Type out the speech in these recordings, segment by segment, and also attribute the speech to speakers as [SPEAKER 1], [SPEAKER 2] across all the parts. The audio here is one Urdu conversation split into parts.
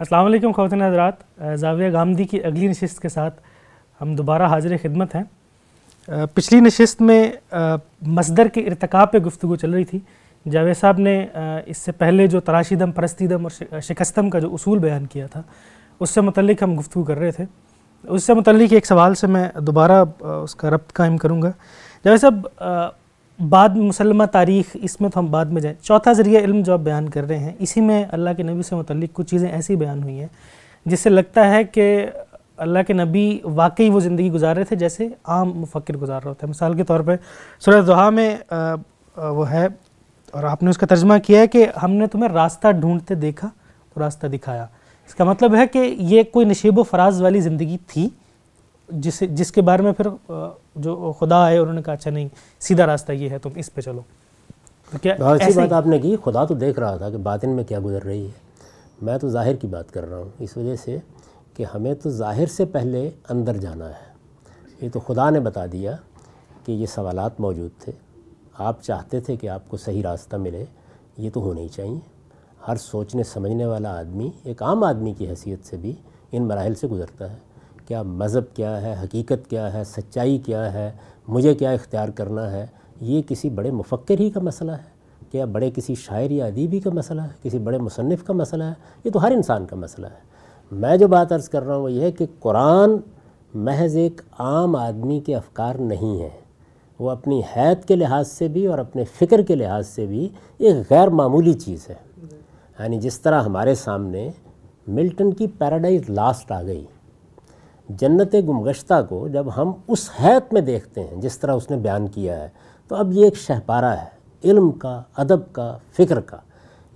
[SPEAKER 1] السلام علیکم خواتین حضرات زاویہ گامدی کی اگلی نشست کے ساتھ ہم دوبارہ حاضر خدمت ہیں۔ پچھلی نشست میں مصدر کے ارتقاء پہ گفتگو چل رہی تھی۔ جاوید صاحب نے اس سے پہلے جو تراشی دم پرستی دم اور شکستم کا جو اصول بیان کیا تھا، اس سے متعلق ہم گفتگو کر رہے تھے۔ اس سے متعلق ایک سوال سے میں دوبارہ اس کا ربط قائم کروں گا۔ جاوید صاحب بعد مسلمہ تاریخ، اس میں تو ہم بعد میں جائیں۔ چوتھا ذریعہ علم جو آپ بیان کر رہے ہیں، اسی میں اللہ کے نبی سے متعلق کچھ چیزیں ایسی بیان ہوئی ہیں، جس سے لگتا ہے کہ اللہ کے نبی واقعی وہ زندگی گزار رہے تھے جیسے عام مفکر گزار رہا ہوتا ہے۔ مثال کے طور پہ سورہ دعا میں وہ ہے، اور آپ نے اس کا ترجمہ کیا ہے کہ ہم نے تمہیں راستہ ڈھونڈتے دیکھا تو راستہ دکھایا۔ اس کا مطلب ہے کہ یہ کوئی نشیب و فراز والی زندگی تھی۔ جس جس کے بارے میں پھر جو خدا آئے انہوں نے کہا اچھا نہیں سیدھا راستہ یہ ہے تم اس پہ چلو۔
[SPEAKER 2] بہت سی بات آپ نے کی خدا تو دیکھ رہا تھا کہ باطن میں کیا گزر رہی ہے۔ میں تو ظاہر کی بات کر رہا ہوں اس وجہ سے کہ ہمیں تو ظاہر سے پہلے اندر جانا ہے۔ یہ تو خدا نے بتا دیا کہ یہ سوالات موجود تھے۔ آپ چاہتے تھے کہ آپ کو صحیح راستہ ملے یہ تو ہونا ہی چاہیے۔ ہر سوچنے سمجھنے والا آدمی ایک عام آدمی کی حیثیت سے بھی ان مراحل سے گزرتا ہے۔ کیا مذہب کیا ہے، حقیقت کیا ہے، سچائی کیا ہے، مجھے کیا اختیار کرنا ہے، یہ کسی بڑے مفکر ہی کا مسئلہ ہے؟ کیا بڑے کسی شاعر یا ادیبی کا مسئلہ ہے؟ کسی بڑے مصنف کا مسئلہ ہے؟ یہ تو ہر انسان کا مسئلہ ہے۔ میں جو بات عرض کر رہا ہوں وہ یہ ہے کہ قرآن محض ایک عام آدمی کے افکار نہیں ہیں وہ اپنی حید کے لحاظ سے بھی اور اپنے فکر کے لحاظ سے بھی ایک غیر معمولی چیز ہے۔ یعنی جس طرح ہمارے سامنے ملٹن کی پیراڈائز لاسٹ آ گئی۔ جنت گمگشتہ کو جب ہم اس حیت میں دیکھتے ہیں، جس طرح اس نے بیان کیا ہے، تو اب یہ ایک شہپارہ ہے، علم کا، ادب کا، فکر کا۔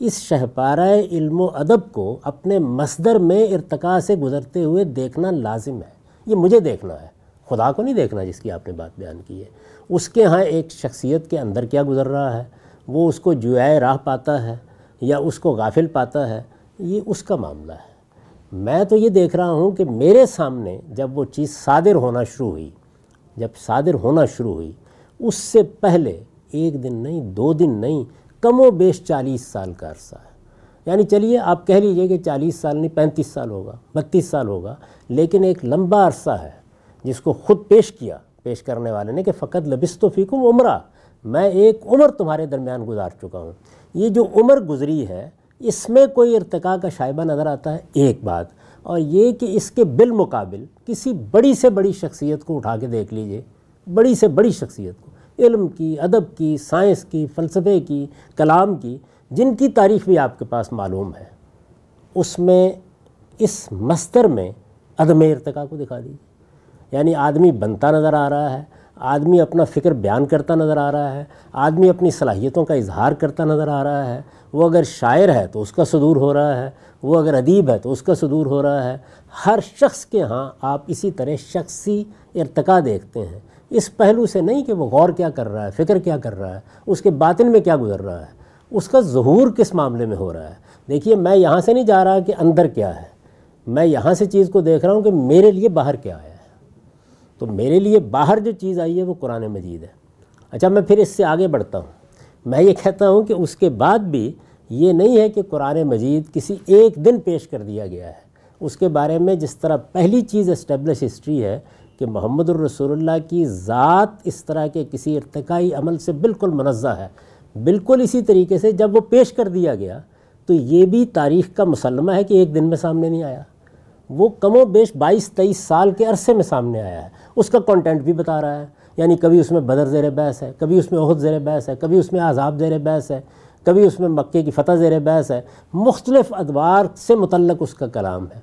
[SPEAKER 2] اس شہپارہ علم و ادب کو اپنے مصدر میں ارتقاء سے گزرتے ہوئے دیکھنا لازم ہے۔ یہ مجھے دیکھنا ہے، خدا کو نہیں دیکھنا جس کی آپ نے بات بیان کی ہے۔ اس کے ہاں ایک شخصیت کے اندر کیا گزر رہا ہے؟ وہ اس کو جوائے راہ پاتا ہے یا اس کو غافل پاتا ہے؟ یہ اس کا معاملہ ہے۔ میں تو یہ دیکھ رہا ہوں کہ میرے سامنے جب وہ چیز صادر ہونا شروع ہوئی، جب صادر ہونا شروع ہوئی، اس سے پہلے ایک دن نہیں، دو دن نہیں، کم و بیش چالیس سال کا عرصہ ہے۔ یعنی چلیے، آپ کہہ لیجیے کہ چالیس سال نہیں، پینتیس سال ہوگا، بتیس سال ہوگا، لیکن ایک لمبا عرصہ ہے جس کو خود پیش کیا، پیش کرنے والے نے کہ فقط لبست و فیکم عمرہ، میں ایک عمر تمہارے درمیان گزار چکا ہوں۔ یہ جو عمر گزری ہے اس میں کوئی ارتقاء کا شائبہ نظر آتا ہے؟ ایک بات۔ اور یہ کہ اس کے بالمقابل کسی بڑی سے بڑی شخصیت کو اٹھا کے دیکھ لیجیے۔ بڑی سے بڑی شخصیت کو۔ علم کی، ادب کی، سائنس کی، فلسفے کی، کلام کی، جن کی تاریخ بھی آپ کے پاس معلوم ہے۔ اس میں، اس مستر میں عدم ارتقاء کو دکھا دیجیے یعنی آدمی بنتا نظر آ رہا ہے۔ آدمی اپنا فکر بیان کرتا نظر آ رہا ہے، آدمی اپنی صلاحیتوں کا اظہار کرتا نظر آ رہا ہے۔ وہ اگر شاعر ہے تو اس کا صدور ہو رہا ہے، وہ اگر ادیب ہے تو اس کا صدور ہو رہا ہے۔ ہر شخص کے ہاں آپ اسی طرح شخصی ارتقاء دیکھتے ہیں۔ اس پہلو سے نہیں کہ وہ غور کیا کر رہا ہے، فکر کیا کر رہا ہے، اس کے باطن میں کیا گزر رہا ہے، اس کا ظہور کس معاملے میں ہو رہا ہے۔ دیکھیے، میں یہاں سے نہیں جا رہا کہ اندر کیا ہے، میں یہاں سے چیز کو دیکھ رہا ہوں کہ میرے لیے باہر کیا ہے۔ تو میرے لیے باہر جو چیز آئی ہے وہ قرآن مجید ہے۔ اچھا میں پھر اس سے آگے بڑھتا ہوں۔ میں یہ کہتا ہوں کہ اس کے بعد بھی یہ نہیں ہے کہ قرآن مجید کسی ایک دن پیش کر دیا گیا ہے۔ اس کے بارے میں جس طرح پہلی چیز اسٹیبلش ہسٹری ہے کہ محمد الرسول اللہ کی ذات اس طرح کے کسی ارتقائی عمل سے بالکل منزہ ہے، بالکل اسی طریقے سے جب وہ پیش کر دیا گیا تو یہ بھی تاریخ کا مسلمہ ہے کہ ایک دن میں سامنے نہیں آیا۔ وہ کم و بیش بائیس تیئیس سال کے عرصے میں سامنے آیا ہے۔ اس کا کانٹینٹ بھی بتا رہا ہے۔ یعنی کبھی اس میں بدر زیر بحث ہے، کبھی اس میں عہد زیر بحث ہے، کبھی اس میں عذاب زیر بحث ہے، کبھی اس میں مکے کی فتح زیر بحث ہے۔ مختلف ادوار سے متعلق اس کا کلام ہے۔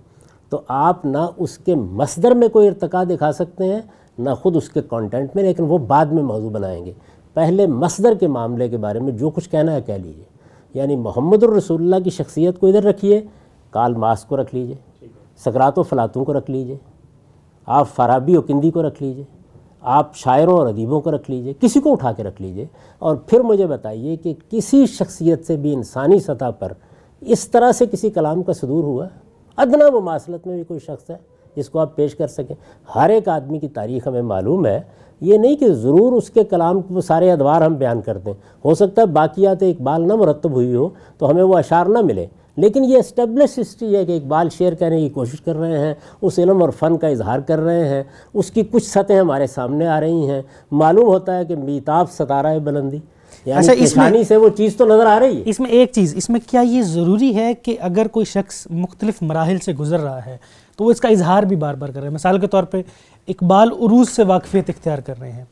[SPEAKER 2] تو آپ نہ اس کے مصدر میں کوئی ارتقاء دکھا سکتے ہیں، نہ خود اس کے کانٹینٹ میں، لیکن وہ بعد میں موضوع بنائیں گے۔ پہلے مصدر کے معاملے کے بارے میں جو کچھ کہنا ہے، کہہ لیجیے۔ یعنی محمد الرسول اللہ کی شخصیت کو ادھر رکھیے، کال ماس کو رکھ لیجیے، سکرات و فلاتوں کو رکھ لیجیے۔ آپ فرابی و کندی کو رکھ لیجیے، آپ شاعروں اور ادیبوں کو رکھ لیجیے، کسی کو اٹھا کے رکھ لیجیے۔ اور پھر مجھے بتائیے کہ کسی شخصیت سے بھی انسانی سطح پر اس طرح سے کسی کلام کا صدور ہوا؟ ادنا مماثلت میں بھی کوئی شخص ہے جس کو آپ پیش کر سکیں؟ ہر ایک آدمی کی تاریخ ہمیں معلوم ہے، یہ نہیں کہ ضرور اس کے کلام کو سارے ادوار ہم بیان کرتے ہیں ہو سکتا ہے باقیات اقبال نہ مرتب ہوئی ہو تو ہمیں وہ اشعار نہ ملے۔ لیکن یہ اسٹیبلش ہسٹری ہے کہ اقبال شعر کہنے کی کوشش کر رہے ہیں اس علم اور فن کا اظہار کر رہے ہیں اس کی کچھ سطحیں ہمارے سامنے آ رہی ہیں۔ معلوم ہوتا ہے کہ میتاب ستارہ بلندی یعنی اچھا اس میں سے وہ چیز تو نظر آ رہی ہے۔
[SPEAKER 1] اس میں ایک چیز اس میں کیا یہ ضروری ہے کہ اگر کوئی شخص مختلف مراحل سے گزر رہا ہے تو وہ اس کا اظہار بھی بار بار کر رہے ہیں مثال کے طور پہ اقبال عروج سے واقفیت اختیار کر رہے ہیں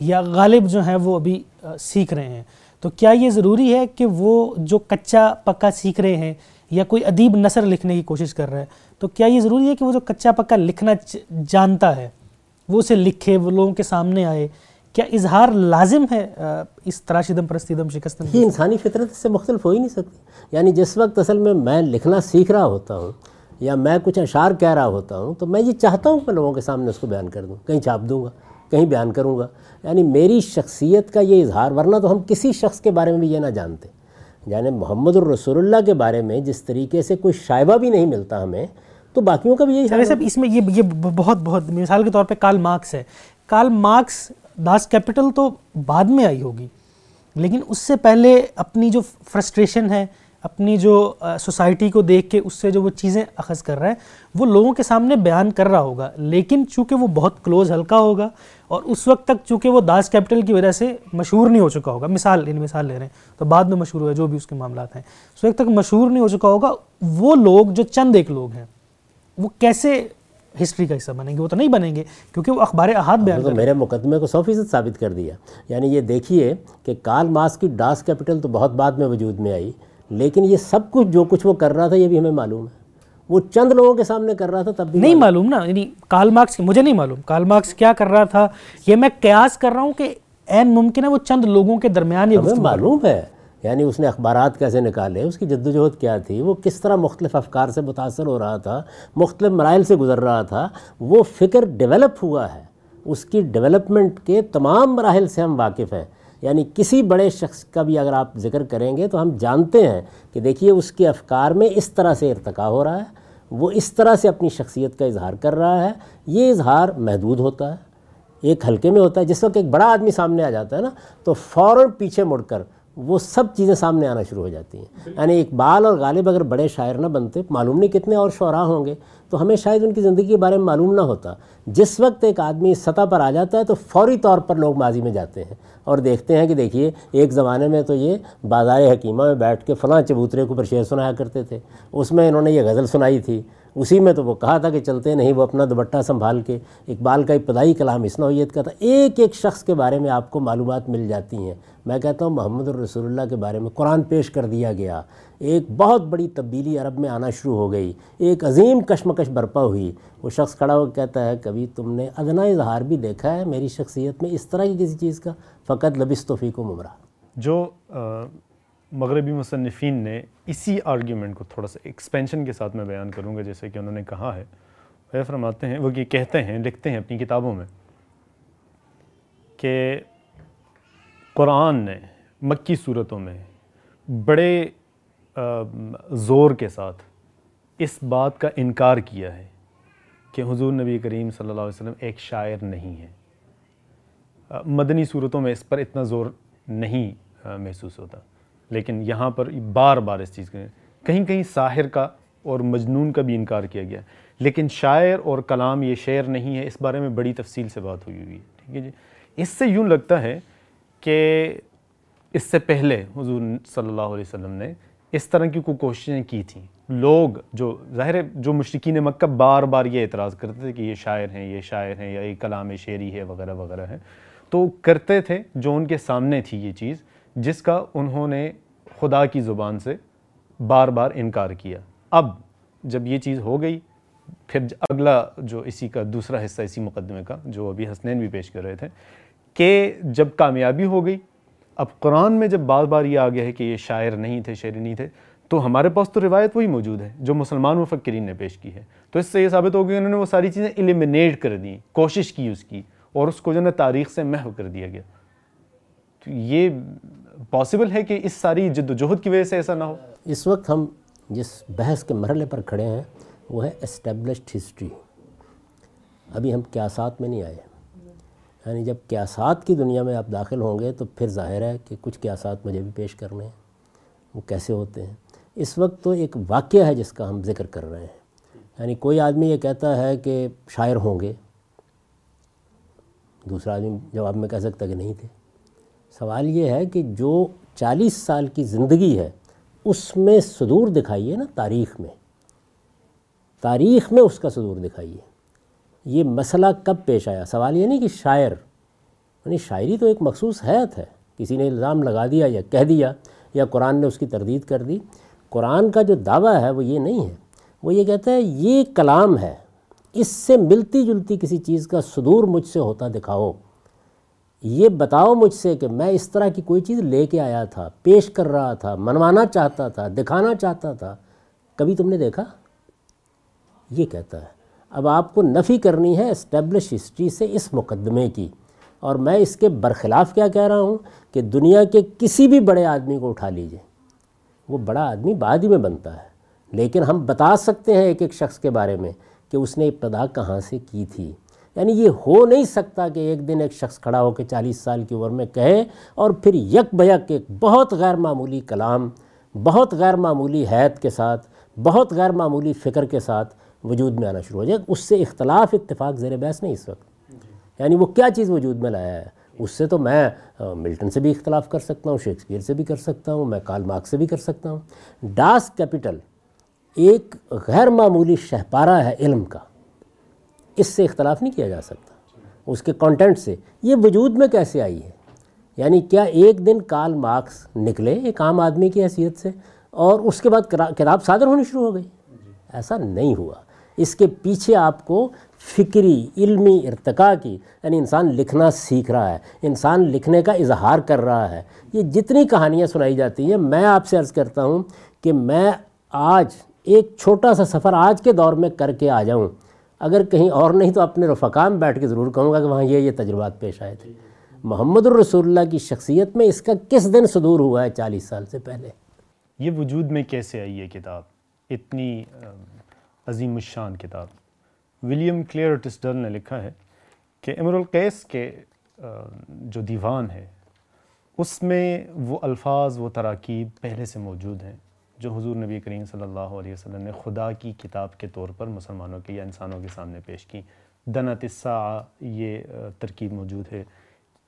[SPEAKER 1] یا غالب جو ہیں وہ ابھی سیکھ رہے ہیں۔ تو کیا یہ ضروری ہے کہ وہ جو کچا پکا سیکھ رہے ہیں یا کوئی ادیب نثر لکھنے کی کوشش کر رہا ہے، تو کیا یہ ضروری ہے کہ وہ جو کچا پکا لکھنا جانتا ہے، وہ اسے لکھے، وہ لوگوں کے سامنے آئے؟ کیا اظہار لازم ہے اس تراشدم پرستیدم، شکستم
[SPEAKER 2] یہ انسانی فطرت سے مختلف ہو ہی نہیں سکتی۔ یعنی جس وقت اصل میں میں لکھنا سیکھ رہا ہوتا ہوں یا میں کچھ اشعار کہہ رہا ہوتا ہوں، تو میں یہ چاہتا ہوں کہ لوگوں کے سامنے اس کو بیان کر دوں، کہیں چھاپ دوں گا۔ کہیں بیان کروں گا۔ یعنی میری شخصیت کا یہ اظہار ورنہ تو ہم کسی شخص کے بارے میں بھی یہ نہ جانتے۔ یعنی محمد الرسول اللہ کے بارے میں جس طریقے سے کوئی شائبہ بھی نہیں ملتا ہمیں تو باقیوں کا بھی یہی
[SPEAKER 1] صاحب اس میں یہ بہت بہت مثال کے طور پہ کال مارکس ہے۔ کال مارکس داس کیپٹل تو بعد میں آئی ہوگی لیکن اس سے پہلے اپنی جو فرسٹریشن ہے اپنی جو سوسائٹی کو دیکھ کے اس سے جو وہ چیزیں اخذ کر رہا ہے وہ لوگوں کے سامنے بیان کر رہا ہوگا۔ لیکن چونکہ وہ بہت کلوز ہلکا ہوگا اور اس وقت تک چونکہ وہ داس کیپٹل کی وجہ سے مشہور نہیں ہو چکا ہوگا مثال ان یعنی مثال لے رہے ہیں تو بعد میں مشہور ہوا جو بھی اس کے معاملات ہیں۔ اس وقت تک مشہور نہیں ہو چکا ہوگا وہ لوگ جو چند ایک لوگ ہیں وہ کیسے ہسٹری کا حصہ بنیں گے؟ وہ تو نہیں بنیں گے کیونکہ وہ اخبار احاد بیان
[SPEAKER 2] تو میرے مقدمے کو سو فیصد ثابت کر دیا۔ یعنی یہ دیکھیے کہ کال ماس کی ڈاس کیپٹل تو بہت بعد میں وجود میں آئی۔ لیکن یہ سب کچھ جو کچھ وہ کر رہا تھا یہ بھی ہمیں معلوم ہے۔ وہ چند لوگوں کے سامنے کر رہا تھا تب بھی
[SPEAKER 1] نہیں معلوم۔ نا یعنی کال مارکس مجھے نہیں معلوم۔ کال مارکس کیا کر رہا تھا؟ یہ میں قیاس کر رہا ہوں کہ این ممکن ہے وہ چند لوگوں کے درمیان
[SPEAKER 2] یہ معلوم ہے۔ یعنی اس نے اخبارات کیسے نکالے اس کی جد و جہد کیا تھی وہ کس طرح مختلف افکار سے متاثر ہو رہا تھا مختلف مراحل سے گزر رہا تھا وہ فکر ڈیولپ ہوا ہے۔ اس کی ڈیولپمنٹ کے تمام مراحل سے ہم واقف ہیں۔ یعنی کسی بڑے شخص کا بھی اگر آپ ذکر کریں گے تو ہم جانتے ہیں کہ دیکھیے اس کے افکار میں اس طرح سے ارتقا ہو رہا ہے وہ اس طرح سے اپنی شخصیت کا اظہار کر رہا ہے یہ اظہار محدود ہوتا ہے ایک ہلکے میں ہوتا ہے جس وقت ایک بڑا آدمی سامنے آ جاتا ہے نا تو فوراً پیچھے مڑ کر وہ سب چیزیں سامنے آنا شروع ہو جاتی ہیں۔ یعنی اقبال اور غالب اگر بڑے شاعر نہ بنتے معلوم نہیں کتنے اور شعراء ہوں گے۔ تو ہمیں شاید ان کی زندگی کے بارے میں معلوم نہ ہوتا۔ جس وقت ایک آدمی سطح پر آ جاتا ہے تو فوری طور پر لوگ ماضی میں جاتے ہیں اور دیکھتے ہیں کہ دیکھیے، ایک زمانے میں تو یہ بازار حکیمہ میں بیٹھ کے فلاں چبوترے کو پر شعر سنایا کرتے تھے۔ اس میں انہوں نے یہ غزل سنائی تھی۔ اسی میں تو وہ کہا تھا کہ چلتے نہیں، وہ اپنا دوبٹہ سنبھال کے اقبال کا ابتدائی کلام اس نوعیت کا تھا۔ ایک ایک شخص کے بارے میں آپ کو معلومات مل جاتی ہیں۔ میں کہتا ہوں محمد الرسول اللہ کے بارے میں قرآن پیش کر دیا گیا۔ ایک بہت بڑی تبدیلی عرب میں آنا شروع ہو گئی۔ ایک عظیم کشمکش برپا ہوئی۔ وہ شخص کھڑا ہو کہتا ہے، کبھی تم نے ادنا اظہار بھی دیکھا ہے میری شخصیت میں اس طرح کی کسی چیز کا؟ فقط لبس توفیق و ممرہ
[SPEAKER 3] جو مغربی مصنفین نے اسی آرگیومنٹ کو تھوڑا سا ایکسپینشن کے ساتھ میں بیان کروں گا، جیسے کہ انہوں نے کہا ہے۔ وہ فرماتے ہیں، وہ یہ کہتے ہیں، لکھتے ہیں اپنی کتابوں میں کہ قرآن نے مکی صورتوں میں بڑے زور کے ساتھ اس بات کا انکار کیا ہے کہ حضور نبی کریم صلی اللہ علیہ وسلم ایک شاعر نہیں ہے مدنی صورتوں میں اس پر اتنا زور نہیں محسوس ہوتا۔ لیکن یہاں پر بار بار اس چیز کے کہیں کہیں ساحر کا اور مجنون کا بھی انکار کیا گیا۔ لیکن شاعر اور کلام یہ شعر نہیں ہے، اس بارے میں بڑی تفصیل سے بات ہوئی ہوئی ہے، ٹھیک ہے جی۔ اس سے یوں لگتا ہے کہ اس سے پہلے حضور صلی اللہ علیہ وسلم نے اس طرح کی کوئی کوششیں کی تھیں۔ لوگ جو ظاہر جو مشرقین مکہ بار بار یہ اعتراض کرتے تھے کہ یہ شاعر ہیں، یہ شاعر ہیں، یا یہ کلام شعری ہے، وغیرہ وغیرہ ہے تو کرتے تھے، جو ان کے سامنے تھی یہ چیز جس کا انہوں نے خدا کی زبان سے بار بار انکار کیا۔ اب جب یہ چیز ہو گئی، پھر اگلا جو اسی کا دوسرا حصہ، اسی مقدمے کا، جو ابھی حسنین بھی پیش کر رہے تھے، کہ جب کامیابی ہو گئی، اب قرآن میں جب بار بار یہ آ گیا ہے کہ یہ شاعر نہیں تھے شعر نہیں تھے، تو ہمارے پاس تو روایت وہی موجود ہے جو مسلمان مفکرین نے پیش کی ہے۔ تو اس سے یہ ثابت ہو گیا انہوں نے وہ ساری چیزیں ایلیمنیٹ کر دیں، کوشش کی اس کی، اور اس کو جو ہے تاریخ سے محو کر دیا گیا۔ تو یہ پاسبل ہے کہ اس ساری جد و جہد کی وجہ سے ایسا نہ ہو؟
[SPEAKER 2] اس وقت ہم جس بحث کے مرحلے پر کھڑے ہیں، وہ ہے اسٹیبلشڈ ہسٹری ابھی ہم کیاسات میں نہیں آئے. یعنی جب کیاسات کی دنیا میں آپ داخل ہوں گے تو پھر ظاہر ہے کہ کچھ کیاسات مجھے بھی پیش کرنے ہیں. وہ کیسے ہوتے ہیں؟ اس وقت تو ایک واقعہ ہے جس کا ہم ذکر کر رہے ہیں. یعنی کوئی آدمی یہ کہتا ہے کہ شاعر ہوں گے. دوسرا آدمی جواب میں کہہ سکتا کہ نہیں تھے. سوال یہ ہے کہ جو چالیس سال کی زندگی ہے، اس میں صدور دکھائیے نا تاریخ میں۔ تاریخ میں اس کا صدور دکھائیے۔ یہ مسئلہ کب پیش آیا؟ سوال یہ نہیں کہ شاعر یعنی شاعری تو ایک مخصوص حیت ہے۔ کسی نے الزام لگا دیا یا کہہ دیا یا قرآن نے اس کی تردید کر دی۔ قرآن کا جو دعویٰ ہے وہ یہ نہیں ہے۔ وہ یہ کہتا ہے، یہ کلام ہے، اس سے ملتی جلتی کسی چیز کا صدور مجھ سے ہوتا دکھاؤ۔ یہ بتاؤ مجھ سے کہ میں اس طرح کی کوئی چیز لے کے آیا تھا، پیش کر رہا تھا، منوانا چاہتا تھا، دکھانا چاہتا تھا۔ کبھی تم نے دیکھا؟ یہ کہتا ہے، اب آپ کو نفی کرنی ہے اسٹیبلش ہسٹری سے اس مقدمے کی۔ اور میں اس کے برخلاف کیا کہہ رہا ہوں؟ کہ دنیا کے کسی بھی بڑے آدمی کو اٹھا لیجیے۔ وہ بڑا آدمی بعد ہی میں بنتا ہے۔ لیکن ہم بتا سکتے ہیں ایک ایک شخص کے بارے میں کہ اس نے ابتدا کہاں سے کی تھی۔ یعنی یہ ہو نہیں سکتا کہ ایک دن ایک شخص کھڑا ہو کے چالیس سال کی عمر میں کہے اور پھر یک بیک ایک بہت غیر معمولی کلام، بہت غیر معمولی حید کے ساتھ، بہت غیر معمولی فکر کے ساتھ وجود میں آنا شروع ہو جائے۔ اس سے اختلاف، اتفاق زیر بحث نہیں اس وقت۔ یعنی وہ کیا چیز وجود میں لایا ہے؟ اس سے تو میں ملٹن سے بھی اختلاف کر سکتا ہوں، شیکسپیئر سے بھی کر سکتا ہوں، میں کال مارک سے بھی کر سکتا ہوں۔ ڈاس کیپٹل ایک غیر معمولی شہپارہ ہے علم کا۔ اس سے اختلاف نہیں کیا جا سکتا، اس کے کانٹینٹ سے۔ یہ وجود میں کیسے آئی ہے؟ یعنی کیا ایک دن کال مارکس نکلے ایک عام آدمی کی حیثیت سے اور اس کے بعد کتاب صادر ہونی شروع ہو گئی؟ ایسا نہیں ہوا۔ اس کے پیچھے آپ کو فکری، علمی ارتقاء کی یعنی انسان لکھنا سیکھ رہا ہے، انسان لکھنے کا اظہار کر رہا ہے۔ یہ جتنی کہانیاں سنائی جاتی ہیں، میں آپ سے عرض کرتا ہوں کہ میں آج ایک چھوٹا سا سفر آج کے دور میں کر کے آ جاؤں۔ اگر کہیں اور نہیں تو اپنے رفقام بیٹھ کے ضرور کہوں گا کہ وہاں یہ یہ تجربات پیش آئے تھے۔ محمد الرسول اللہ کی شخصیت میں اس کا کس دن صدور ہوا ہے چالیس سال سے پہلے؟
[SPEAKER 3] یہ وجود میں کیسے آئی ہے کتاب؟ اتنی عظیم الشان کتاب۔ ولیم کلیئر ٹسڈر نے لکھا ہے کہ امر القیس کے جو دیوان ہے، اس میں وہ الفاظ، وہ تراکیب پہلے سے موجود ہیں۔ جو حضور نبی کریم صلی اللہ علیہ وسلم نے خدا کی کتاب کے طور پر مسلمانوں کے یا انسانوں کے سامنے پیش کی۔ دنت الساعہ، یہ ترکیب موجود ہے۔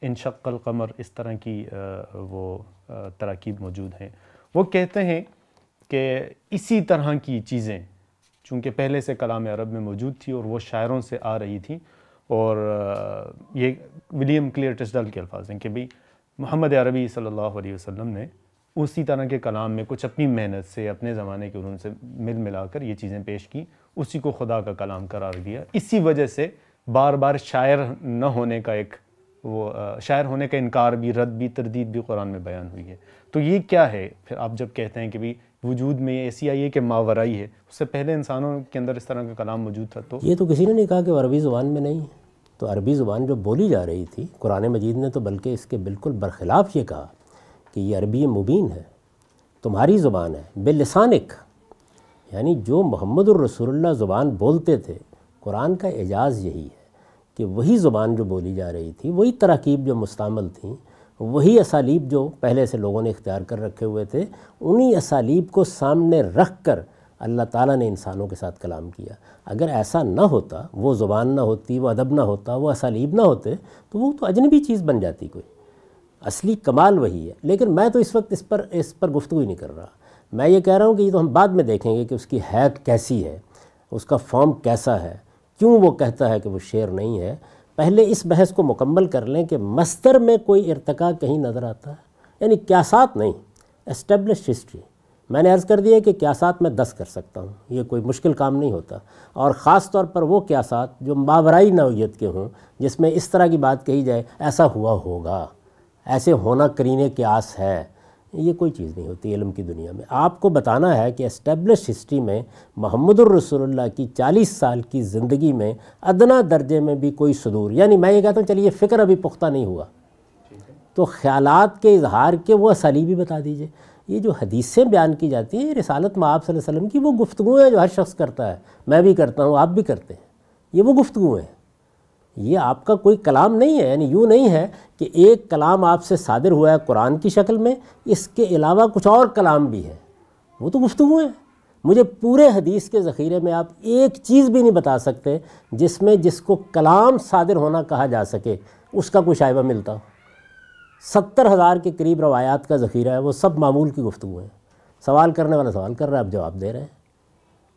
[SPEAKER 3] انشق القمر، اس طرح کی وہ تراکیب موجود ہیں۔ وہ کہتے ہیں کہ اسی طرح کی چیزیں، چونکہ پہلے سے کلام عرب میں موجود تھی اور وہ شاعروں سے آ رہی تھی، اور یہ ولیم کلیئر ٹسڈل کے الفاظ ہیں کہ بھئی محمد عربی صلی اللہ علیہ وسلم نے اسی طرح کے کلام میں کچھ اپنی محنت سے، اپنے زمانے کے علوم سے مل ملا کر یہ چیزیں پیش کی، اسی کو خدا کا کلام قرار دیا۔ اسی وجہ سے بار بار شاعر نہ ہونے کا ایک وہ شاعر ہونے کا انکار بھی، رد بھی، تردید بھی قرآن میں بیان ہوئی ہے۔ تو یہ کیا ہے؟ پھر آپ جب کہتے ہیں کہ بھی وجود میں ایسی آئی ہے کہ ماورائی ہے، اس سے پہلے انسانوں کے اندر اس طرح کا کلام موجود تھا تو؟
[SPEAKER 2] یہ تو کسی نے نہیں کہا کہ وہ عربی زبان میں نہیں۔ ہے تو عربی زبان جو بولی جا رہی تھی، قرآن مجید نے تو بلکہ اس کے بالکل برخلاف یہ کہا۔ کہ یہ عربی مبین ہے، تمہاری زبان ہے بے لسانک یعنی جو محمد الرسول اللہ زبان بولتے تھے، قرآن کا اعجاز یہی ہے کہ وہی زبان جو بولی جا رہی تھی، وہی تراکیب جو مستعمل تھیں، وہی اسالیب جو پہلے سے لوگوں نے اختیار کر رکھے ہوئے تھے، انہی اسالیب کو سامنے رکھ کر اللہ تعالیٰ نے انسانوں کے ساتھ کلام کیا۔ اگر ایسا نہ ہوتا، وہ زبان نہ ہوتی، وہ ادب نہ ہوتا، وہ اسالیب نہ ہوتے، تو وہ تو اجنبی چیز بن جاتی کوئی۔ اصلی کمال وہی ہے۔ لیکن میں تو اس وقت اس پر اس پر گفتگو ہی نہیں کر رہا۔ میں یہ کہہ رہا ہوں کہ یہ تو ہم بعد میں دیکھیں گے کہ اس کی حید کیسی ہے، اس کا فارم کیسا ہے۔ کیوں وہ کہتا ہے کہ وہ شعر نہیں ہے؟ پہلے اس بحث کو مکمل کر لیں کہ مستر میں کوئی ارتقاء کہیں نظر آتا ہے۔ یعنی کیاسات نہیں اسٹیبلش ہسٹری میں نے عرض کر دیا کہ کیاسات میں دس کر سکتا ہوں، یہ کوئی مشکل کام نہیں ہوتا۔ اور خاص طور پر وہ کیاسات جو ماورائی نوعیت کے ہوں، جس میں اس طرح کی بات کہی جائے، ایسا ہوا ہوگا۔ ایسے ہونا کرینے کے آس ہے یہ کوئی چیز نہیں ہوتی علم کی دنیا میں۔ آپ کو بتانا ہے کہ اسٹیبلش ہسٹری میں محمد الرسول اللہ کی چالیس سال کی زندگی میں ادنا درجے میں بھی کوئی صدور یعنی میں یہ کہتا ہوں چلیے فکر ابھی پختہ نہیں ہوا۔ تو خیالات کے اظہار کے وہ اصلی بھی بتا دیجیے۔ یہ جو حدیثیں بیان کی جاتی ہیں رسالت میں آپ صلی اللہ علیہ وسلم کی وہ گفتگو ہیں جو ہر شخص کرتا ہے۔ میں بھی کرتا ہوں آپ بھی کرتے ہیں۔ یہ وہ گفتگو ہیں۔ یہ آپ کا کوئی کلام نہیں ہے یعنی یوں نہیں ہے کہ ایک کلام آپ سے صادر ہوا ہے قرآن کی شکل میں، اس کے علاوہ کچھ اور کلام بھی ہے وہ تو گفتگو ہیں۔ مجھے پورے حدیث کے ذخیرے میں آپ ایک چیز بھی نہیں بتا سکتے جس میں جس کو کلام صادر ہونا کہا جا سکے، اس کا کوئی شائبہ ملتا۔ ہو ستر ہزار کے قریب روایات کا ذخیرہ ہے، وہ سب معمول کی گفتگو ہیں۔ سوال کرنے والا سوال کر رہا ہے آپ جواب دے رہے ہیں۔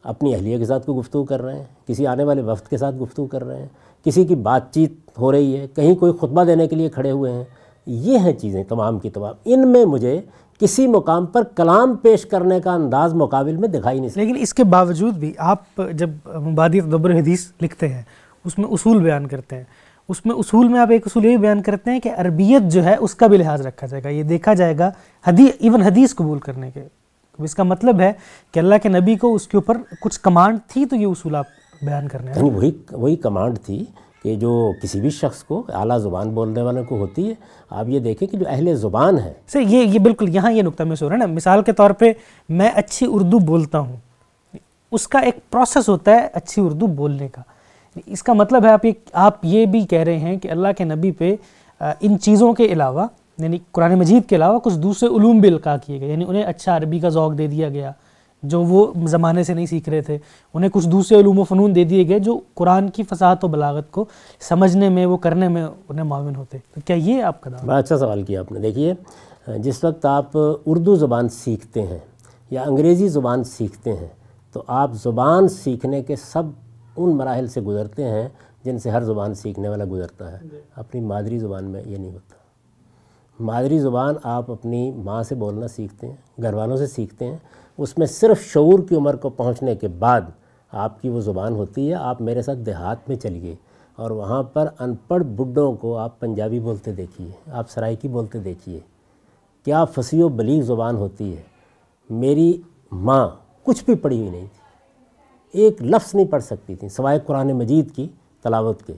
[SPEAKER 2] اپنی اہلیہ کے ساتھ کوئی گفتگو کر رہے ہیں، کسی آنے والے وقت کے ساتھ گفتگو کر رہے ہیں۔ کسی کی بات چیت ہو رہی ہے، کہیں کوئی خطبہ دینے کے لیے کھڑے ہوئے ہیں، یہ ہیں چیزیں تمام کی تمام۔ ان میں مجھے کسی مقام پر کلام پیش کرنے کا انداز مقابل میں دکھائی نہیں
[SPEAKER 1] لیکن اس کے باوجود بھی آپ جب مبادی تدبر حدیث لکھتے ہیں، اس میں اصول بیان کرتے ہیں۔ اس میں اصول میں آپ ایک اصول یہ بیان کرتے ہیں کہ عربیت جو ہے، اس کا بھی لحاظ رکھا جائے گا۔ یہ دیکھا جائے گا حدیث ایون حدیث قبول کرنے کے۔ اس کا مطلب ہے کہ اللہ کے نبی کو اس کے اوپر کچھ کمانڈ تھی تو یہ اصول آپ بیان کرنے
[SPEAKER 2] یعنی وہی وہی کمانڈ تھی کہ جو کسی بھی شخص کو اعلیٰ زبان بولنے والے کو ہوتی ہے آپ یہ دیکھیں کہ جو اہل زبان ہے
[SPEAKER 1] سر یہ یہ بالکل یہاں یہ نقطہ میں ہو رہا ہے نا۔ مثال کے طور پہ میں اچھی اردو بولتا ہوں۔ اس کا ایک پروسیس ہوتا ہے اچھی اردو بولنے کا۔ اس کا مطلب ہے آپ یہ آپ یہ بھی کہہ رہے ہیں کہ اللہ کے نبی پہ ان چیزوں کے علاوہ یعنی قرآن مجید کے علاوہ کچھ دوسرے علوم بھی القاع کیے گئے۔ یعنی انہیں اچھا عربی کا ذوق دے دیا گیا۔ جو وہ زمانے سے نہیں سیکھ رہے تھے، انہیں کچھ دوسرے علوم و فنون دے دیے گئے جو قرآن کی فصاحت و بلاغت کو سمجھنے میں، وہ کرنے میں انہیں معاون ہوتے۔ تو کیا یہ آپ کا
[SPEAKER 2] دعویٰ؟ بڑا اچھا سوال کیا آپ نے۔ دیکھیے، جس وقت آپ اردو زبان سیکھتے ہیں یا انگریزی زبان سیکھتے ہیں، تو آپ زبان سیکھنے کے سب ان مراحل سے گزرتے ہیں جن سے ہر زبان سیکھنے والا گزرتا ہے۔ اپنی مادری زبان میں یہ نہیں ہوتا۔ مادری زبان آپ اپنی ماں سے بولنا سیکھتے ہیں، گھر والوں سے سیکھتے ہیں اس میں صرف شعور کی عمر کو پہنچنے کے بعد آپ کی وہ زبان ہوتی ہے، آپ میرے ساتھ دیہات میں چلیے اور وہاں پر ان پڑھ بڈھوں کو آپ پنجابی بولتے دیکھیے، آپ سرائکی بولتے دیکھیے۔ کیا فصیح و بلیغ زبان ہوتی ہے؟ میری ماں کچھ بھی پڑھی ہوئی نہیں تھی۔ ایک لفظ نہیں پڑھ سکتی تھی، سوائے قرآن مجید کی تلاوت کے۔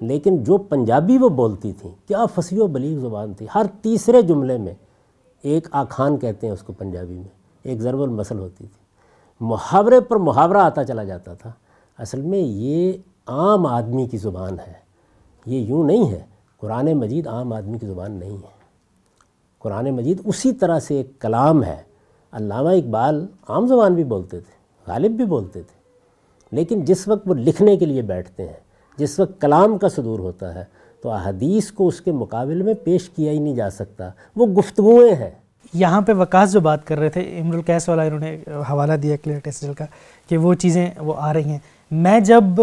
[SPEAKER 2] لیکن جو پنجابی وہ بولتی تھیں کیا فصیح و بلیغ زبان تھی؟ ہر تیسرے جملے میں ایک آخان کہتے ہیں اس کو پنجابی میں۔ ایک ضرب المثل ہوتی تھی۔ محاورے پر محاورہ آتا چلا جاتا تھا۔ اصل میں یہ عام آدمی کی زبان ہے۔ یہ یوں نہیں ہے۔ قرآن مجید عام آدمی کی زبان نہیں ہے۔ قرآن مجید اسی طرح سے ایک کلام ہے۔ علامہ اقبال عام زبان بھی بولتے تھے، غالب بھی بولتے تھے۔ لیکن جس وقت وہ لکھنے کے لیے بیٹھتے ہیں، جس وقت کلام کا صدور ہوتا ہے، تو حدیث کو اس کے مقابل میں پیش کیا ہی نہیں جا سکتا۔ وہ گفتگویں ہیں۔
[SPEAKER 1] یہاں پہ وکاس جو بات کر رہے تھے، امر القیس والا انہوں نے حوالہ دیا کلیئر ٹیسٹل کا کہ وہ چیزیں وہ آ رہی ہیں۔ میں جب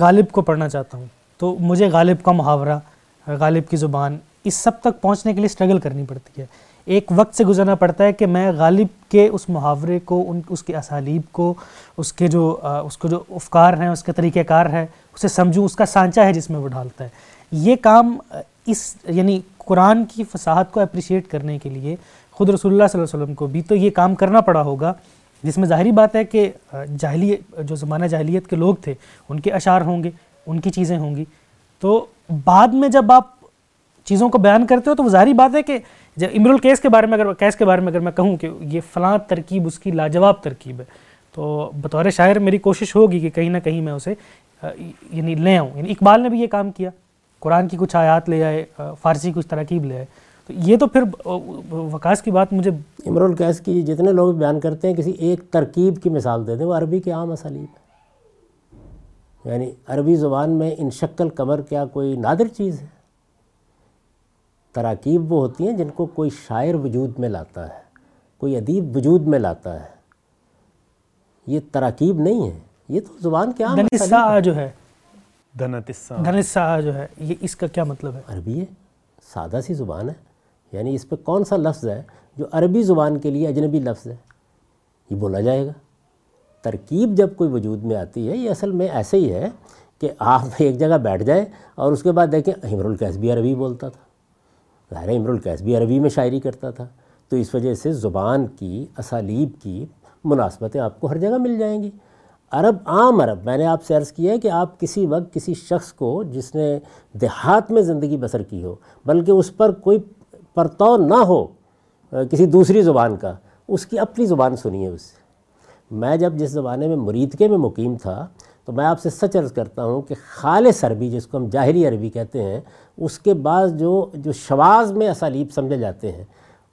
[SPEAKER 1] غالب کو پڑھنا چاہتا ہوں تو مجھے غالب کا محاورہ، غالب کی زبان، اس سب تک پہنچنے کے لیے اسٹرگل کرنی پڑتی ہے۔ ایک وقت سے گزرنا پڑتا ہے کہ میں غالب کے اس محاورے کو، ان، اس کے اسالیب کو، اس کے جو، اس کو جو افکار ہیں، اس کے طریقہ کار ہے اسے سمجھوں، اس کا سانچہ ہے جس میں وہ ڈھالتا ہے۔ یہ کام اس یعنی قرآن کی فصاحت کو اپریشیٹ کرنے کے لیے خود رسول اللہ صلی اللہ علیہ وسلم کو بھی تو یہ کام کرنا پڑا ہوگا، جس میں ظاہری بات ہے کہ جاہلی، جو زمانہ جاہلیت کے لوگ تھے، ان کے اشعار ہوں گے، ان کی چیزیں ہوں گی۔ تو بعد میں جب آپ چیزوں کو بیان کرتے ہو تو وہ ظاہری بات ہے کہ، جب امر الکیس کے بارے میں اگر کیس کے بارے میں اگر میں کہوں کہ یہ فلاں ترکیب اس کی لاجواب ترکیب ہے، تو بطور شاعر میری کوشش ہوگی کہ کہیں نہ کہیں میں اسے یعنی لے آؤں۔ یعنی اقبال نے بھی یہ کام کیا، قرآن کی کچھ آیات لے آئے فارسی کچھ ترکیب لے آئے۔ تو یہ تو پھر وکاس کی بات مجھے
[SPEAKER 2] امر القیس کی جتنے لوگ بیان کرتے ہیں کسی ایک ترکیب کی مثال دے دیں وہ عربی کے عام اسالیب ہے یعنی عربی زبان میں ان شکل کمر کیا کوئی نادر چیز ہے؟ تراکیب وہ ہوتی ہیں جن کو کوئی شاعر وجود میں لاتا ہے کوئی ادیب وجود میں لاتا ہے۔ یہ تراکیب نہیں ہے یہ تو زبان کے عام
[SPEAKER 1] جو ہے۔ جو ہے یہ اس کا کیا مطلب ہے؟
[SPEAKER 2] عربی ہے سادہ سی زبان ہے۔ یعنی اس پہ کون سا لفظ ہے جو عربی زبان کے لیے اجنبی لفظ ہے؟ یہ بولا جائے گا۔ ترکیب جب کوئی وجود میں آتی ہے، یہ اصل میں ایسے ہی ہے کہ آپ ایک جگہ بیٹھ جائیں اور اس کے بعد دیکھیں ہمر القیس بھی عربی بولتا تھا۔ ظاہر امر القیس بھی عربی میں شاعری کرتا تھا۔ تو اس وجہ سے زبان کی، اسالیب کی مناسبتیں آپ کو ہر جگہ مل جائیں گی۔ عرب، عام عرب، میں نے آپ سے عرض کیا ہے کہ آپ کسی وقت کسی شخص کو جس نے دیہات میں زندگی بسر کی ہو، بلکہ اس پر کوئی پرتو نہ ہو کسی دوسری زبان کا، اس کی اپنی زبان سنیے اس سے۔ میں جب جس زمانے میں مریدکے میں مقیم تھا، تو میں آپ سے سچ عرض کرتا ہوں کہ خالص عربی، جس کو ہم جاہری عربی کہتے ہیں، اس کے بعد جو جو شواز میں اسالیب سمجھے جاتے ہیں،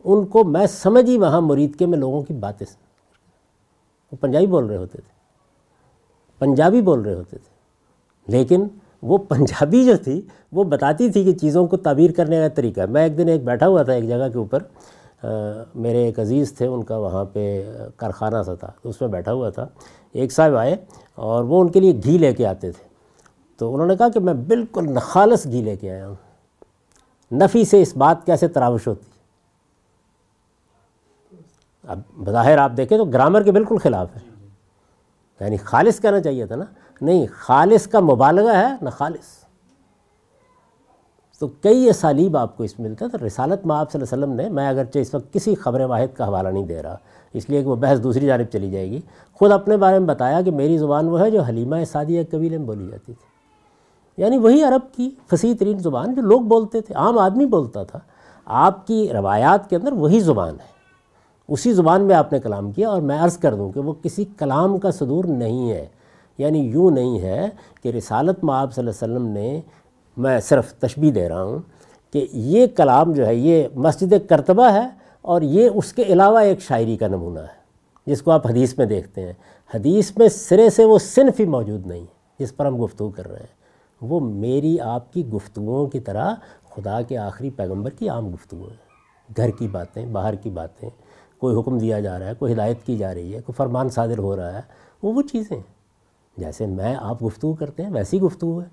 [SPEAKER 2] ان کو میں سمجھی وہاں مریدکے میں لوگوں کی باتیں وہ پنجابی بول رہے ہوتے تھے۔ پنجابی بول رہے ہوتے تھے۔ لیکن وہ پنجابی جو تھی، وہ بتاتی تھی کہ چیزوں کو تعبیر کرنے کا طریقہ۔ میں ایک دن ایک بیٹھا ہوا تھا ایک جگہ کے اوپر میرے ایک عزیز تھے، ان کا وہاں پہ کارخانہ سا تھا، تو اس میں بیٹھا ہوا تھا۔ ایک صاحب آئے اور وہ ان کے لیے گھی لے کے آتے تھے۔ تو انہوں نے کہا کہ میں بالکل نخالص گھی لے کے آیا ہوں۔ نفی سے اس بات کیسے تراوش ہوتی؟ اب بظاہر آپ دیکھیں تو گرامر کے بالکل خلاف ہے۔ یعنی خالص کہنا چاہیے تھا نا۔ نہیں، خالص کا مبالغہ ہے، نہ خالص۔ تو کئی اسالیب آپ کو اس میں ملتا ہے تو رسالت میں آپ صلی اللہ علیہ وسلم نے، میں اگرچہ اس وقت کسی خبر واحد کا حوالہ نہیں دے رہا، اس لیے کہ وہ بحث دوسری جانب چلی جائے گی، خود اپنے بارے میں بتایا کہ میری زبان وہ ہے جو حلیمہ سعدیہ قبیلے میں بولی جاتی تھی۔ یعنی وہی عرب کی فصیح ترین زبان جو لوگ بولتے تھے، عام آدمی بولتا تھا۔ آپ کی روایات کے اندر وہی زبان ہے۔ اسی زبان میں آپ نے کلام کیا اور میں عرض کر دوں کہ وہ کسی کلام کا صدور نہیں ہے۔ یعنی یوں نہیں ہے کہ رسالت میں آپ صلی اللہ علیہ وسلم نے میں صرف تشبیح دے رہا ہوں کہ یہ کلام جو ہے یہ مسجد کرتبہ ہے اور یہ اس کے علاوہ ایک شاعری کا نمونہ ہے، جس کو آپ حدیث میں دیکھتے ہیں۔ حدیث میں سرے سے وہ صنف ہی موجود نہیں، جس پر ہم گفتگو کر رہے ہیں۔ وہ میری آپ کی گفتگوؤں کی طرح خدا کے آخری پیغمبر کی عام گفتگو ہے۔ گھر کی باتیں، باہر کی باتیں، کوئی حکم دیا جا رہا ہے، کوئی ہدایت کی جا رہی ہے، کوئی فرمان صادر ہو رہا ہے، وہ وہ چیزیں جیسے میں آپ گفتگو کرتے ہیں، ویسی گفتگو ہے۔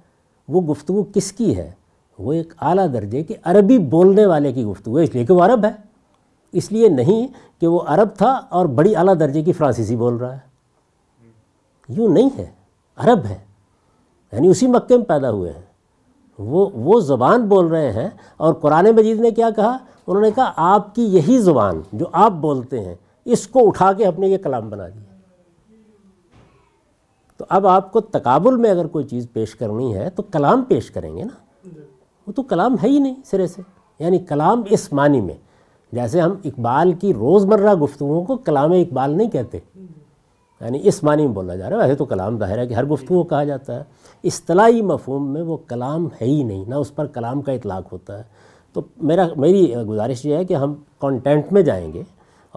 [SPEAKER 2] وہ گفتگو کس کی ہے؟ وہ ایک اعلیٰ درجے کے عربی بولنے والے کی گفتگو ہے، اس لیے کہ وہ عرب ہے۔ اس لیے نہیں کہ وہ عرب تھا اور بڑی اعلیٰ درجے کی فرانسیسی بول رہا ہے۔ یوں نہیں ہے، عرب ہے۔ یعنی اسی مکے میں پیدا ہوئے ہیں۔ وہ وہ زبان بول رہے ہیں اور قرآن مجید نے کیا کہا؟ انہوں نے کہا، آپ کی یہی زبان جو آپ بولتے ہیں، اس کو اٹھا کے اپنے یہ کلام بنا دیا۔ تو اب آپ کو تقابل میں اگر کوئی چیز پیش کرنی ہے تو کلام پیش کریں گے نا؟ وہ تو کلام ہے ہی نہیں سرے سے یعنی کلام اس معنی میں۔ جیسے ہم اقبال کی روزمرہ گفتگو کو کلام اقبال نہیں کہتے۔ یعنی اس معنی میں بولا جا رہا ہے، ویسے تو کلام ظاہر ہے کہ ہر گفتگو کہا جاتا ہے۔ اصطلاحی مفہوم میں وہ کلام ہے ہی نہیں، نہ اس پر کلام کا اطلاق ہوتا ہے۔ تو میرا، میری گزارش یہ ہے کہ ہم کانٹینٹ میں جائیں گے۔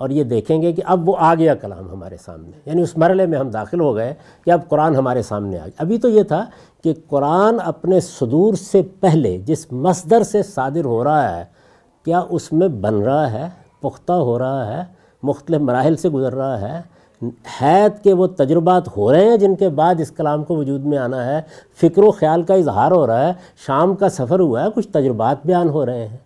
[SPEAKER 2] اور یہ دیکھیں گے کہ اب وہ آ گیا کلام ہمارے سامنے۔ یعنی اس مرحلے میں ہم داخل ہو گئے کہ اب قرآن ہمارے سامنے آ گیا۔ ابھی تو یہ تھا کہ قرآن اپنے صدور سے پہلے جس مصدر سے صادر ہو رہا ہے، کیا اس میں بن رہا ہے، پختہ ہو رہا ہے، مختلف مراحل سے گزر رہا ہے؟ حید کے وہ تجربات ہو رہے ہیں جن کے بعد اس کلام کو وجود میں آنا ہے؟ فکر و خیال کا اظہار ہو رہا ہے، شام کا سفر ہوا ہے، کچھ تجربات بیان ہو رہے ہیں۔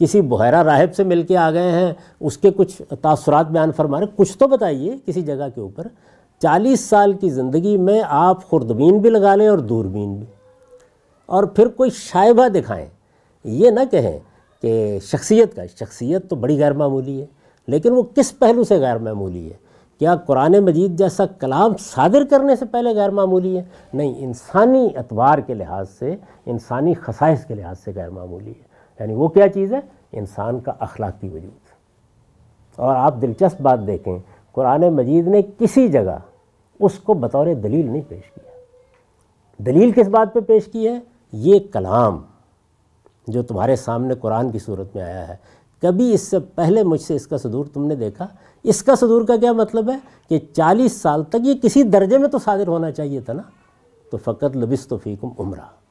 [SPEAKER 2] کسی بحیرہ راہب سے مل کے آ گئے ہیں، اس کے کچھ تاثرات بیان فرما رہے کچھ تو بتائیے کسی جگہ کے اوپر۔ چالیس سال کی زندگی میں آپ خوردبین بھی لگا لیں اور دوربین بھی۔ اور پھر کوئی شائبہ دکھائیں۔ یہ نہ کہیں کہ شخصیت کا، شخصیت تو بڑی غیر معمولی ہے، لیکن وہ کس پہلو سے غیر معمولی ہے؟ کیا قرآن مجید جیسا کلام صادر کرنے سے پہلے غیر معمولی ہے؟ نہیں، انسانی اعتبار کے لحاظ سے، انسانی خصائص کے لحاظ سے غیر معمولی ہے۔ یعنی وہ کیا چیز ہے؟ انسان کا اخلاقی وجود۔ اور آپ دلچسپ بات دیکھیں، قرآن مجید نے کسی جگہ اس کو بطور دلیل نہیں پیش کیا۔ دلیل کس بات پہ پیش کی ہے؟ یہ کلام جو تمہارے سامنے قرآن کی صورت میں آیا ہے۔ کبھی اس سے پہلے مجھ سے اس کا صدور تم نے دیکھا؟ اس کا صدور کا کیا مطلب ہے؟ کہ چالیس سال تک یہ کسی درجے میں تو صادر ہونا چاہیے تھا نا؟ تو فقط لبس تو فیکم عمرہ۔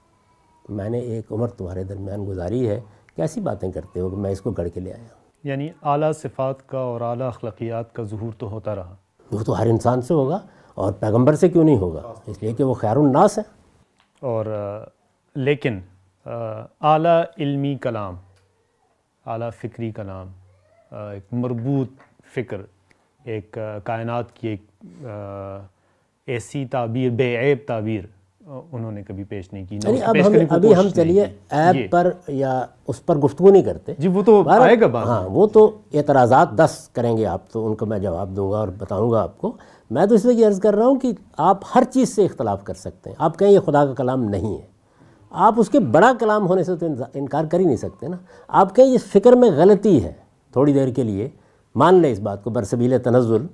[SPEAKER 2] میں نے ایک عمر تمہارے درمیان گزاری ہے کیسی باتیں کرتے ہو کہ میں اس کو گڑھ کے لے آیا
[SPEAKER 3] یعنی اعلیٰ صفات کا اور اعلیٰ اخلاقیات کا ظہور تو ہوتا رہا۔
[SPEAKER 2] وہ تو ہر انسان سے ہوگا اور پیغمبر سے کیوں نہیں ہوگا؟ اس لیے کہ وہ خیر الناس ہے
[SPEAKER 3] اور لیکن اعلیٰ علمی کلام اعلیٰ فکری کلام ایک مربوط فکر ایک کائنات کی ایک ایسی تعبیر بے عیب تعبیر۔ انہوں نے کبھی پیش نہیں کی
[SPEAKER 2] یعنی اب ہم ابھی ہم چلیے ایپ پر یا اس پر گفتگو نہیں کرتے۔
[SPEAKER 3] جی وہ تو آئے گا
[SPEAKER 2] ہاں وہ تو اعتراضات دس کریں گے آپ تو ان کو میں جواب دوں گا اور بتاؤں گا آپ کو۔ میں تو اس لیے یہ عرض کر رہا ہوں کہ آپ ہر چیز سے اختلاف کر سکتے ہیں۔ آپ کہیں یہ خدا کا کلام نہیں ہے۔ آپ اس کے بڑا کلام ہونے سے تو انکار کر ہی نہیں سکتے نا۔ آپ کہیں اس فکر میں غلطی ہے تھوڑی دیر کے لیے مان لیں اس بات کو برسبیل تنزل۔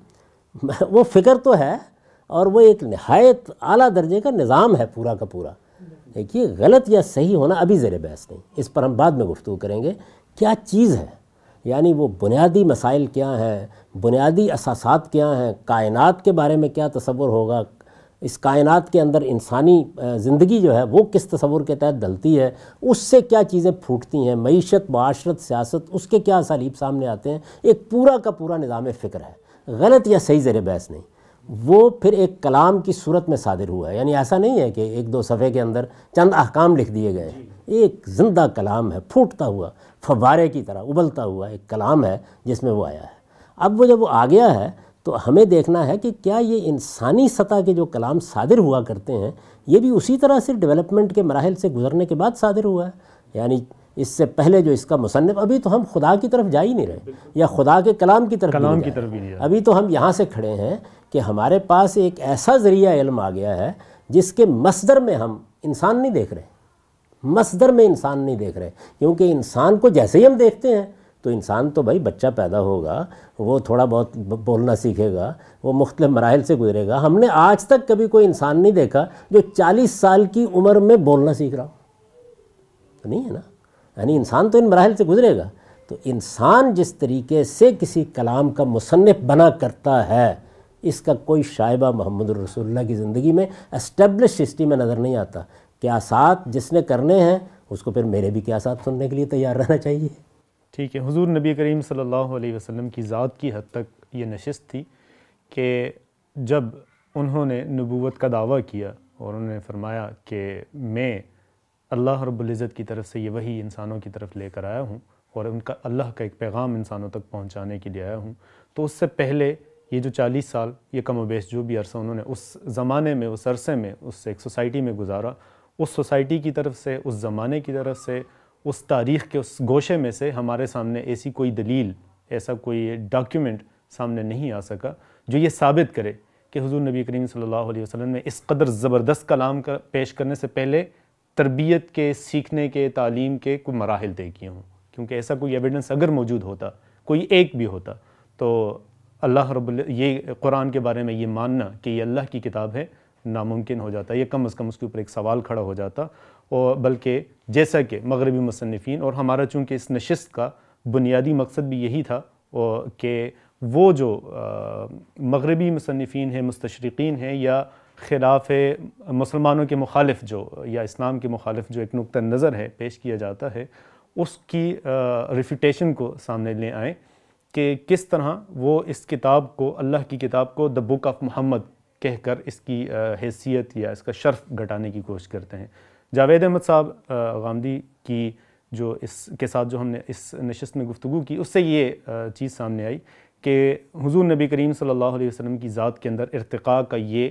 [SPEAKER 2] وہ فکر تو ہے اور وہ ایک نہایت اعلیٰ درجے کا نظام ہے پورا کا پورا۔ دیکھیے، غلط یا صحیح ہونا ابھی زیر بحث نہیں۔ اس پر ہم بعد میں گفتگو کریں گے۔ کیا چیز ہے؟ یعنی وہ بنیادی مسائل کیا ہیں؟ بنیادی اساسات کیا ہیں؟ کائنات کے بارے میں کیا تصور ہوگا؟ اس کائنات کے اندر انسانی زندگی جو ہے، وہ کس تصور کے تحت ڈلتی ہے؟ اس سے کیا چیزیں پھوٹتی ہیں؟ معیشت، معاشرت، سیاست، اس کے کیا اسالیب سامنے آتے ہیں؟ ایک پورا کا پورا نظام فکر ہے۔ غلط یا صحیح زیر بحث نہیں۔ وہ پھر ایک کلام کی صورت میں صادر ہوا ہے۔ یعنی ایسا نہیں ہے کہ ایک دو صفحے کے اندر چند احکام لکھ دیے گئے ہیں۔ ایک زندہ کلام ہے پھوٹتا ہوا فوارے کی طرح ابلتا ہوا ایک کلام ہے جس میں وہ آیا ہے۔ اب وہ جب وہ آ گیا ہے تو ہمیں دیکھنا ہے کہ کیا یہ انسانی سطح کے جو کلام صادر ہوا کرتے ہیں یہ بھی اسی طرح سے ڈیولپمنٹ کے مراحل سے گزرنے کے بعد صادر ہوا ہے۔ یعنی اس سے پہلے جو اس کا مصنف ابھی تو ہم خدا کی طرف جا ہی نہیں رہے یا خدا کے کلام کی طرف
[SPEAKER 3] کلام کی طرف
[SPEAKER 2] ابھی تو ہم یہاں سے کھڑے ہیں کہ ہمارے پاس ایک ایسا ذریعہ علم آ گیا ہے جس کے مصدر میں ہم انسان نہیں دیکھ رہے۔ مصدر میں انسان نہیں دیکھ رہے۔ کیونکہ انسان کو جیسے ہی ہم دیکھتے ہیں تو انسان تو بھائی بچہ پیدا ہوگا، وہ تھوڑا بہت بولنا سیکھے گا، وہ مختلف مراحل سے گزرے گا۔ ہم نے آج تک کبھی کوئی انسان نہیں دیکھا جو چالیس سال کی عمر میں بولنا سیکھ رہا تو نہیں ہے نا؟ یعنی انسان تو ان مراحل سے گزرے گا۔ تو انسان جس طریقے سے کسی کلام کا مصنف بنا کرتا ہے اس کا کوئی شائبہ محمد الرسول اللہ کی زندگی میں اسٹیبلش ہسٹری میں نظر نہیں آتا۔ کیا ساتھ جس نے کرنے ہیں، اس کو پھر میرے بھی کیا ساتھ سننے کے لیے تیار رہنا چاہیے؟
[SPEAKER 3] ٹھیک ہے۔ حضور نبی کریم صلی اللہ علیہ وسلم کی ذات کی حد تک یہ نشست تھی کہ جب انہوں نے نبوت کا دعویٰ کیا اور انہوں نے فرمایا کہ میں اللہ رب العزت کی طرف سے یہ وہی انسانوں کی طرف لے کر آیا ہوں اور ان کا اللہ کا ایک پیغام انسانوں تک پہنچانے کے لیے آیا ہوں، تو اس سے پہلے یہ جو چالیس سال یہ کم و بیش جو بھی عرصہ انہوں نے اس زمانے میں، اس عرصے میں، اس ایک سوسائٹی میں گزارا، اس سوسائٹی کی طرف سے، اس زمانے کی طرف سے، اس تاریخ کے، اس گوشے میں سے ہمارے سامنے ایسی کوئی دلیل، ایسا کوئی ڈاکیومنٹ سامنے نہیں آ سکا جو یہ ثابت کرے کہ حضور نبی کریم صلی اللہ علیہ وسلم نے اس قدر زبردست کلام کا پیش کرنے سے پہلے تربیت کے، سیکھنے کے، تعلیم کے کوئی مراحل طے کیے ہوں۔ کیونکہ ایسا کوئی ایویڈنس اگر موجود ہوتا، کوئی ایک بھی ہوتا، تو اللہ رب یہ قرآن کے بارے میں یہ ماننا کہ یہ اللہ کی کتاب ہے، ناممکن ہو جاتا، یہ کم از کم اس کے اوپر ایک سوال کھڑا ہو جاتا۔ اور بلکہ جیسا کہ مغربی مصنفین، اور ہمارا چونکہ اس نشست کا بنیادی مقصد بھی یہی تھا کہ وہ جو مغربی مصنفین ہیں، مستشرقین ہیں، یا خلاف مسلمانوں کے مخالف جو، یا اسلام کے مخالف جو ایک نقطہ نظر ہے، پیش کیا جاتا ہے، اس کی ریفیٹیشن کو سامنے لے آئیں۔ کہ کس طرح وہ اس کتاب کو، اللہ کی کتاب کو دا بک آف محمد کہہ کر اس کی حیثیت یا اس کا شرف گھٹانے کی کوشش کرتے ہیں۔ جاوید احمد صاحب غامدی کی جو اس کے ساتھ جو ہم نے اس نشست میں گفتگو کی، اس سے یہ چیز سامنے آئی کہ حضور نبی کریم صلی اللہ علیہ وسلم کی ذات کے اندر ارتقاء کا یہ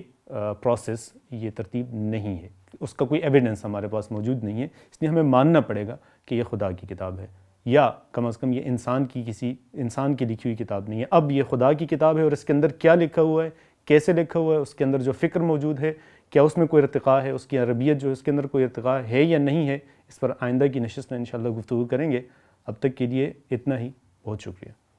[SPEAKER 3] پروسیس یہ ترتیب نہیں ہے۔ اس کا کوئی ایویڈنس ہمارے پاس موجود نہیں ہے۔ اس لیے ہمیں ماننا پڑے گا کہ یہ خدا کی کتاب ہے۔ یا کم از کم یہ انسان کی کسی انسان کی لکھی ہوئی کتاب نہیں ہے۔ اب یہ خدا کی کتاب ہے اور اس کے اندر کیا لکھا ہوا ہے؟ کیسے لکھا ہوا ہے؟ اس کے اندر جو فکر موجود ہے، کیا اس میں کوئی ارتقاء ہے؟ اس کی عربیت جو اس کے اندر کوئی ارتقاء ہے یا نہیں ہے؟ اس پر آئندہ کی نشست میں انشاءاللہ گفتگو کریں گے۔ اب تک کے لیے اتنا ہی۔ بہت شکریہ۔